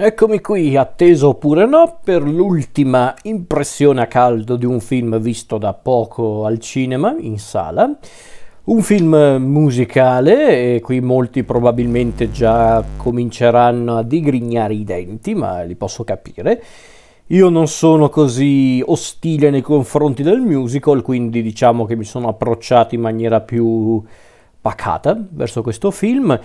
Eccomi qui, atteso oppure no, per l'ultima impressione a caldo di un film visto da poco al cinema, in sala. Un film musicale e qui molti probabilmente già cominceranno a digrignare i denti, ma li posso capire. Io non sono così ostile nei confronti del musical, quindi diciamo che mi sono approcciato in maniera più pacata verso questo film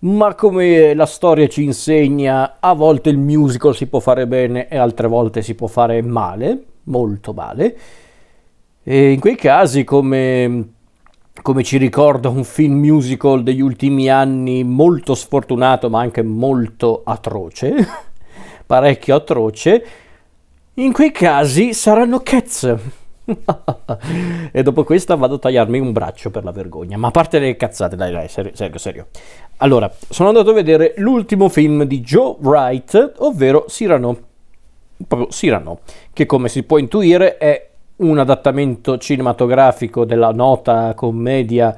ma come la storia ci insegna, a volte il musical si può fare bene e altre volte si può fare male, molto male. E in quei casi, come, come ci ricorda un film musical degli ultimi anni molto sfortunato ma anche molto atroce, parecchio atroce, in quei casi saranno Cats. e dopo questa vado a tagliarmi un braccio per la vergogna. Ma a parte le cazzate, dai, dai, serio, serio, serio. Allora, sono andato a vedere l'ultimo film di Joe Wright, ovvero Cyrano. Proprio Cyrano, che come si può intuire è un adattamento cinematografico della nota commedia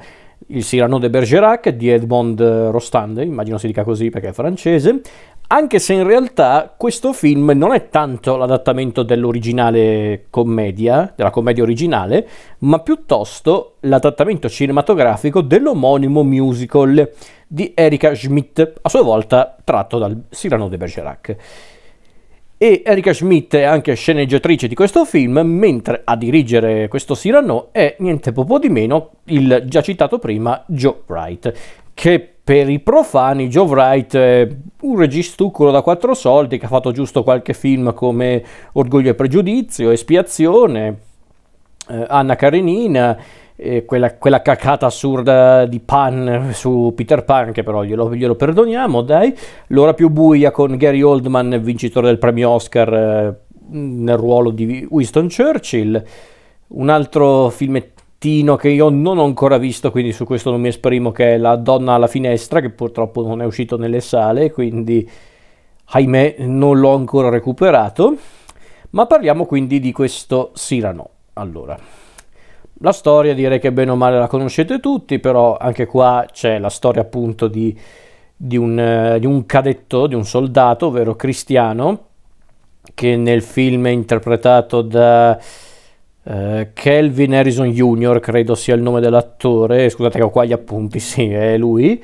Il Cyrano de Bergerac di Edmond Rostand, immagino si dica così perché è francese, anche se in realtà questo film non è tanto l'adattamento dell'originale commedia, della commedia originale, ma piuttosto l'adattamento cinematografico dell'omonimo musical di Erika Schmidt, a sua volta tratto dal Cyrano de Bergerac. E Erika Schmidt è anche sceneggiatrice di questo film, mentre a dirigere questo Cyrano è niente poco di meno il già citato prima Joe Wright, che per i profani Joe Wright un registucolo da quattro soldi che ha fatto giusto qualche film come Orgoglio e Pregiudizio, Espiazione, eh, Anna Karenina, eh, quella, quella, cacata assurda di Pan su Peter Pan, che però glielo, glielo, perdoniamo, dai. L'ora più buia con Gary Oldman, vincitore del premio Oscar eh, nel ruolo di Winston Churchill. Un altro film Tino che io non ho ancora visto, quindi su questo non mi esprimo, che è La donna alla finestra, che purtroppo non è uscito nelle sale, quindi ahimè non l'ho ancora recuperato. Ma parliamo quindi di questo Cyrano. Allora, la storia direi che bene o male la conoscete tutti, però anche qua c'è la storia appunto di, di, un, di un cadetto, di un soldato, ovvero Cristiano, che nel film è interpretato da Uh, Kelvin Harrison Jr., credo sia il nome dell'attore, scusate che ho qua gli appunti, sì, è lui.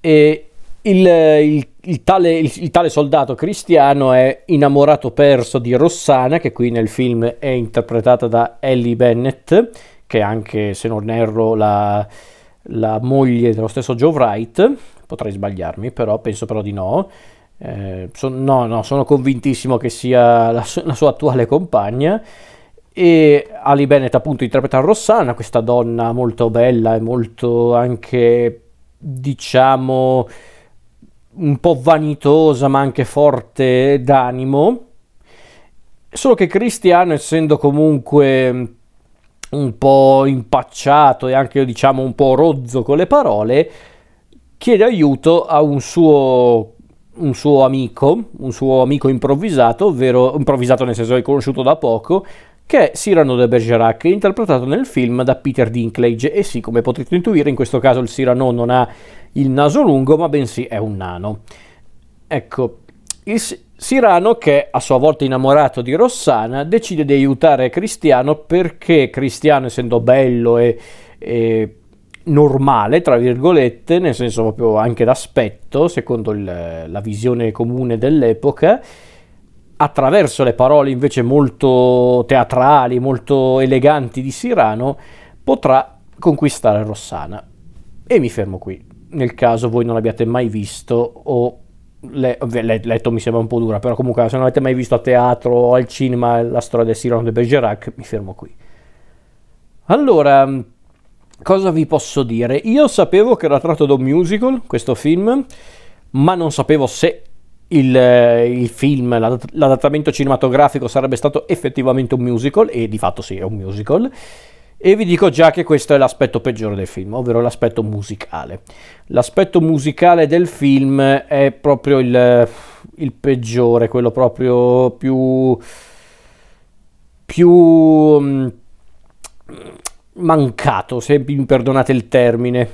E il, il, il, tale, il, tale, soldato cristiano è innamorato perso di Rossana, che qui nel film è interpretata da Ellie Bennett, che è anche, se non erro, la, la moglie dello stesso Joe Wright. Potrei sbagliarmi, però penso però di no. Eh, son, no, no, sono convintissimo che sia la, la sua attuale compagna e Ali Bennett appunto interpreta Rossana, questa donna molto bella e molto anche diciamo un po' vanitosa ma anche forte d'animo. Solo che Cristiano essendo comunque un po' impacciato e anche diciamo un po' rozzo con le parole chiede aiuto a un suo un suo amico, un suo amico improvvisato, ovvero improvvisato nel senso che è conosciuto da poco, che è Cyrano de Bergerac, interpretato nel film da Peter Dinklage. E sì, come potete intuire, in questo caso il Cyrano non ha il naso lungo, ma bensì è un nano. Ecco, il Cyrano, che a sua volta innamorato di Rossana, decide di aiutare Cristiano perché Cristiano, essendo bello e, e normale, tra virgolette, nel senso proprio anche d'aspetto, secondo il, la visione comune dell'epoca, attraverso le parole invece molto teatrali, molto eleganti di Sirano, potrà conquistare Rossana. E mi fermo qui. Nel caso voi non l'abbiate mai visto o le, le, letto mi sembra un po' dura, però comunque se non avete mai visto a teatro o al cinema la storia del Cyrano de Bergerac, mi fermo qui. Allora, cosa vi posso dire? Io sapevo che era tratto da un musical, questo film, ma non sapevo se il, il, film, l'adattamento cinematografico sarebbe stato effettivamente un musical, e di fatto sì, è un musical. E vi dico già che questo è l'aspetto peggiore del film, ovvero l'aspetto musicale. L'aspetto musicale del film è proprio il, il peggiore, quello proprio più. più. Um, mancato, se mi perdonate il termine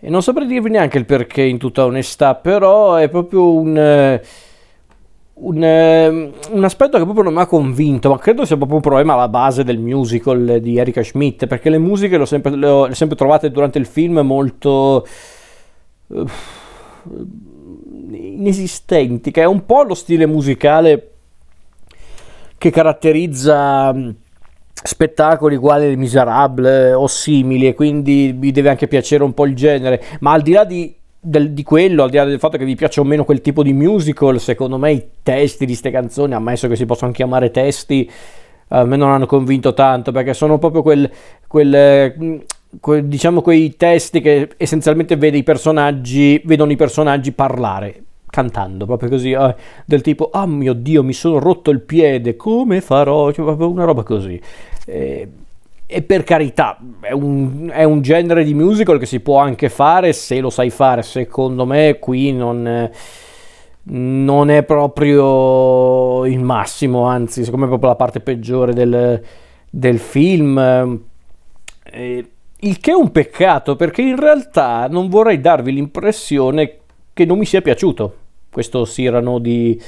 e non saprei dirvi neanche il perché in tutta onestà, però è proprio un, eh, un, eh, un, aspetto che proprio non mi ha convinto, ma credo sia proprio un problema alla base del musical di Erika Schmidt, perché le musiche le ho sempre, le ho, le sempre trovate durante il film molto uh, inesistenti, che è un po' lo stile musicale che caratterizza spettacoli quali Les Miserables o simili e quindi vi deve anche piacere un po' il genere, ma al di là di del, di quello, al di là del fatto che vi piaccia o meno quel tipo di musical, secondo me i testi di queste canzoni, ammesso che si possono chiamare testi, a me non hanno convinto tanto perché sono proprio quel, quel, quel, diciamo quei testi che essenzialmente vede i personaggi, vedono i personaggi parlare cantando proprio così eh, del tipo ah oh mio dio mi sono rotto il piede come farò cioè, proprio una roba così eh, e per carità, è un, è un, genere di musical che si può anche fare se lo sai fare. Secondo me qui non, non è proprio il massimo, anzi, secondo me è proprio la parte peggiore del, del film. Eh, il che è un peccato perché in realtà non vorrei darvi l'impressione che non mi sia piaciuto questo Cyrano di,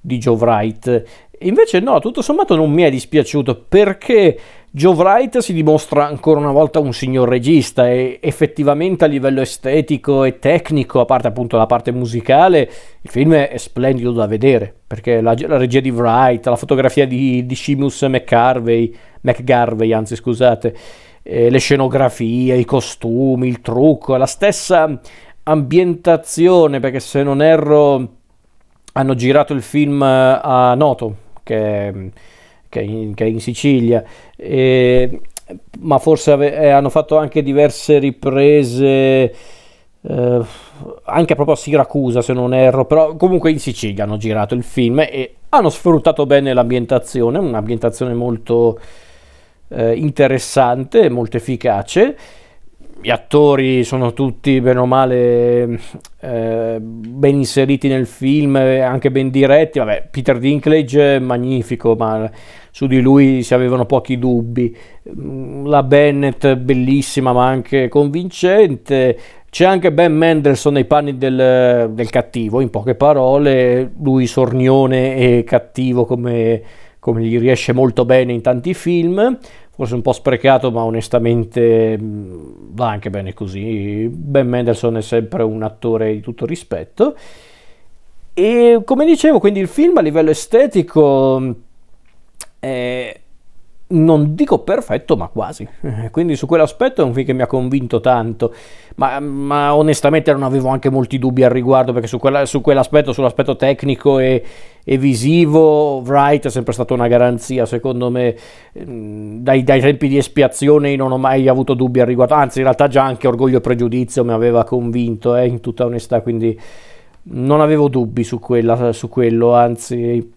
di Joe Wright. Invece no, tutto sommato non mi è dispiaciuto perché Joe Wright si dimostra ancora una volta un signor regista e effettivamente a livello estetico e tecnico, a parte appunto la parte musicale, il film è splendido da vedere, perché la, la regia di Wright, la fotografia di, di Seamus McCarvey, McGarvey, anzi scusate, eh, le scenografie, i costumi, il trucco, la stessa ambientazione, perché se non erro hanno girato il film a Noto, che che in, che è in Sicilia, e, ma forse ave, eh, hanno fatto anche diverse riprese. Eh, anche proprio a Siracusa se non erro, però comunque in Sicilia hanno girato il film e hanno sfruttato bene l'ambientazione, un'ambientazione molto eh, interessante, molto efficace gli attori sono tutti bene o male eh, ben inseriti nel film, anche ben diretti. Vabbè, Peter Dinklage è magnifico, ma su di lui si avevano pochi dubbi. Mm, la Bennett bellissima, ma anche convincente. C'è anche Ben Mendelssohn nei panni del, del cattivo, in poche parole, lui sornione e cattivo come, come gli riesce molto bene in tanti film forse un po' sprecato, ma onestamente mm, va anche bene così. Ben Mendelssohn è sempre un attore di tutto rispetto. E come dicevo, quindi il film a livello estetico mm, è non dico perfetto, ma quasi. Quindi su quell'aspetto è un film che mi ha convinto tanto, ma, ma onestamente non avevo anche molti dubbi al riguardo, perché su, quella, su quell'aspetto, sull'aspetto tecnico e, e, visivo, Wright è sempre stata una garanzia, secondo me, mm, dai, dai, tempi di espiazione non ho mai avuto dubbi al riguardo, anzi in realtà già anche Orgoglio e Pregiudizio mi aveva convinto, eh, in tutta onestà, quindi non avevo dubbi su, quella, su quello, anzi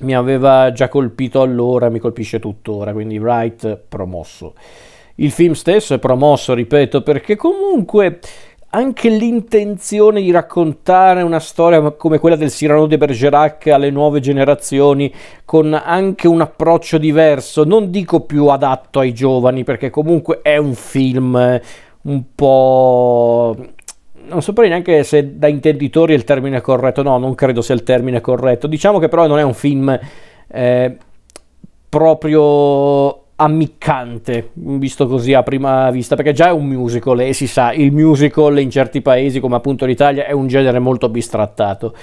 mi aveva già colpito allora, mi colpisce tuttora, quindi Wright promosso. Il film stesso è promosso, ripeto, perché comunque anche l'intenzione di raccontare una storia come quella del Cyrano de Bergerac alle nuove generazioni, con anche un approccio diverso, non dico più adatto ai giovani, perché comunque è un film un po' non saprei neanche se da intenditori è il termine corretto, no, non credo sia il termine corretto. Diciamo che però non è un film eh, proprio ammiccante, visto così a prima vista, perché già è un musical e si sa, il musical in certi paesi come appunto l'Italia è un genere molto bistrattato.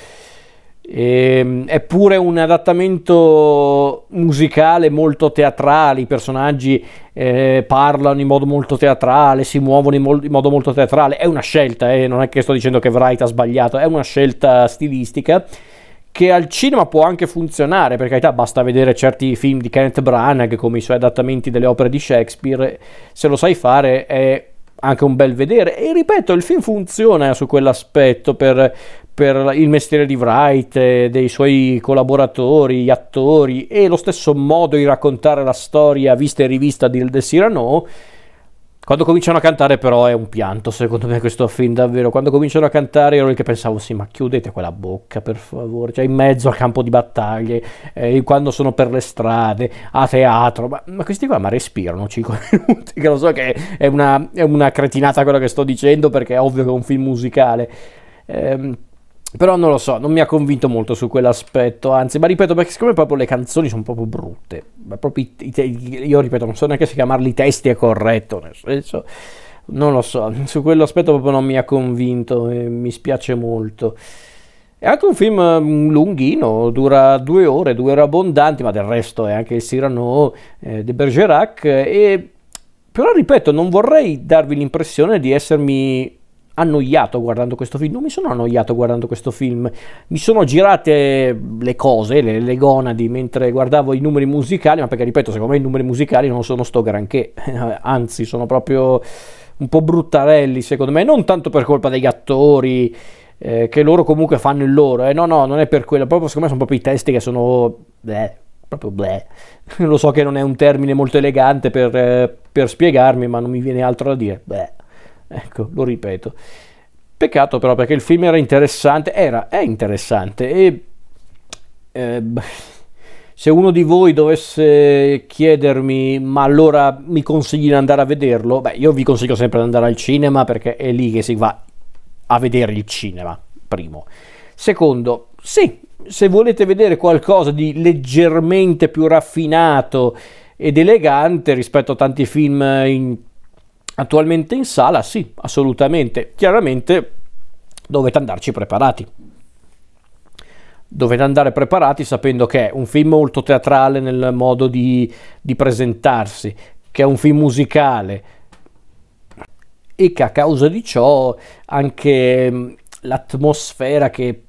E, ehm, è pure un adattamento musicale molto teatrale, i personaggi eh, parlano in modo molto teatrale, si muovono in, mol- in modo molto teatrale, è una scelta, eh, non è che sto dicendo che Wright ha sbagliato, è una scelta stilistica che al cinema può anche funzionare, per carità basta vedere certi film di Kenneth Branagh come i suoi adattamenti delle opere di Shakespeare, se lo sai fare è anche un bel vedere. E ripeto il film funziona su quell'aspetto per, per il mestiere di Wright, dei suoi collaboratori, gli attori e lo stesso modo di raccontare la storia vista e rivista di De Cyrano. Quando cominciano a cantare però è un pianto, secondo me questo film davvero. Quando cominciano a cantare ero lì che pensavo sì, ma chiudete quella bocca per favore, cioè in mezzo al campo di battaglie, eh, quando sono per le strade, a teatro, ma, ma questi qua ma respirano 5 minuti, che lo so che è una, è una cretinata quello che sto dicendo perché è ovvio che è un film musicale. Ehm, Però non lo so, non mi ha convinto molto su quell'aspetto, anzi, ma ripeto perché siccome proprio le canzoni sono proprio brutte, proprio i, i, io ripeto, non so neanche se chiamarli testi è corretto, nel senso, non lo so, su quell'aspetto proprio non mi ha convinto e mi spiace molto. È anche un film mm, lunghino, dura due ore, due ore abbondanti, ma del resto è anche il Cyrano eh, de Bergerac. E, però ripeto, non vorrei darvi l'impressione di essermi annoiato guardando questo film. Non mi sono annoiato guardando questo film. Mi sono girate le cose, le, le gonadi, mentre guardavo i numeri musicali, ma perché ripeto, secondo me i numeri musicali non sono sto granché, anzi sono proprio un po' bruttarelli secondo me, non tanto per colpa degli attori eh, che loro comunque fanno il loro. Eh, no, no, non è per quello. Proprio secondo me sono proprio i testi che sono. Bleh, proprio bleh. Lo so che non è un termine molto elegante per, eh, per spiegarmi, ma non mi viene altro da dire. Bleh. Ecco, lo ripeto. Peccato però perché il film era interessante, era, è interessante e eh, se uno di voi dovesse chiedermi ma allora mi consigli di andare a vederlo, beh io vi consiglio sempre di andare al cinema perché è lì che si va a vedere il cinema, primo. Secondo, sì, se volete vedere qualcosa di leggermente più raffinato ed elegante rispetto a tanti film in, attualmente in sala, sì, assolutamente. Chiaramente dovete andarci preparati. Dovete andare preparati sapendo che è un film molto teatrale nel modo di, di presentarsi, che è un film musicale, e che a causa di ciò anche l'atmosfera che,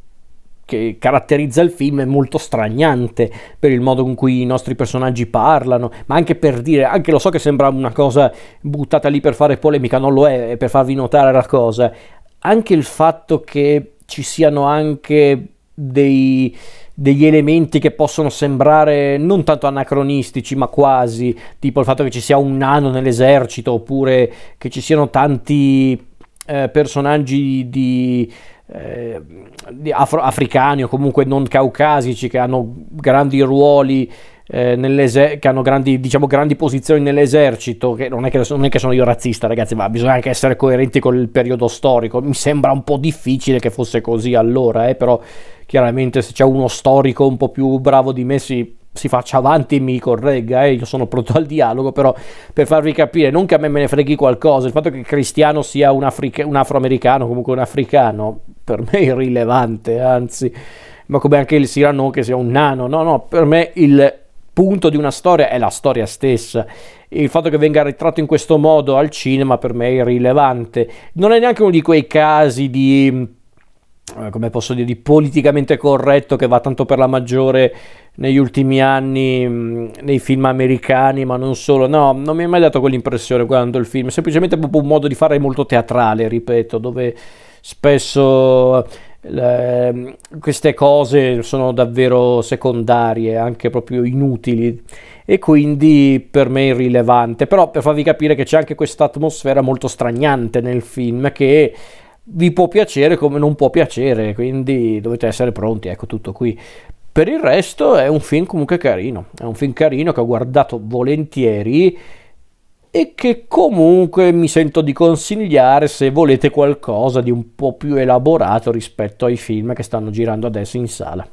che caratterizza il film è molto stragnante per il modo in cui i nostri personaggi parlano, ma anche per dire, anche lo so che sembra una cosa buttata lì per fare polemica, non lo è, è per farvi notare la cosa, anche il fatto che ci siano anche dei degli elementi che possono sembrare non tanto anacronistici, ma quasi, tipo il fatto che ci sia un nano nell'esercito, oppure che ci siano tanti eh, personaggi di, eh, afro- africani o comunque non caucasici che hanno grandi ruoli eh, che hanno grandi, diciamo, grandi posizioni nell'esercito, che non è che, non è che sono io razzista ragazzi, ma bisogna anche essere coerenti con il periodo storico, mi sembra un po' difficile che fosse così allora, eh, però chiaramente se c'è uno storico un po' più bravo di me si, si faccia avanti e mi corregga, eh, io sono pronto al dialogo, però per farvi capire, non che a me me ne freghi qualcosa, il fatto che Cristiano sia un, africa- un afroamericano, comunque un africano, per me è irrilevante, anzi, ma come anche il Cyrano che sia un nano, no, no, per me il punto di una storia è la storia stessa. Il fatto che venga ritratto in questo modo al cinema per me è irrilevante. Non è neanche uno di quei casi di come posso dire, di politicamente corretto che va tanto per la maggiore negli ultimi anni mm, nei film americani, ma non solo. No, non mi è mai dato quell'impressione guardando il film, semplicemente proprio un modo di fare molto teatrale, ripeto, dove spesso le, queste cose sono davvero secondarie, anche proprio inutili e quindi per me irrilevante. Però per farvi capire che c'è anche questa atmosfera molto stragnante nel film che vi può piacere come non può piacere, quindi dovete essere pronti, ecco tutto qui. Per il resto è un film comunque carino, è un film carino che ho guardato volentieri e che comunque mi sento di consigliare se volete qualcosa di un po' più elaborato rispetto ai film che stanno girando adesso in sala.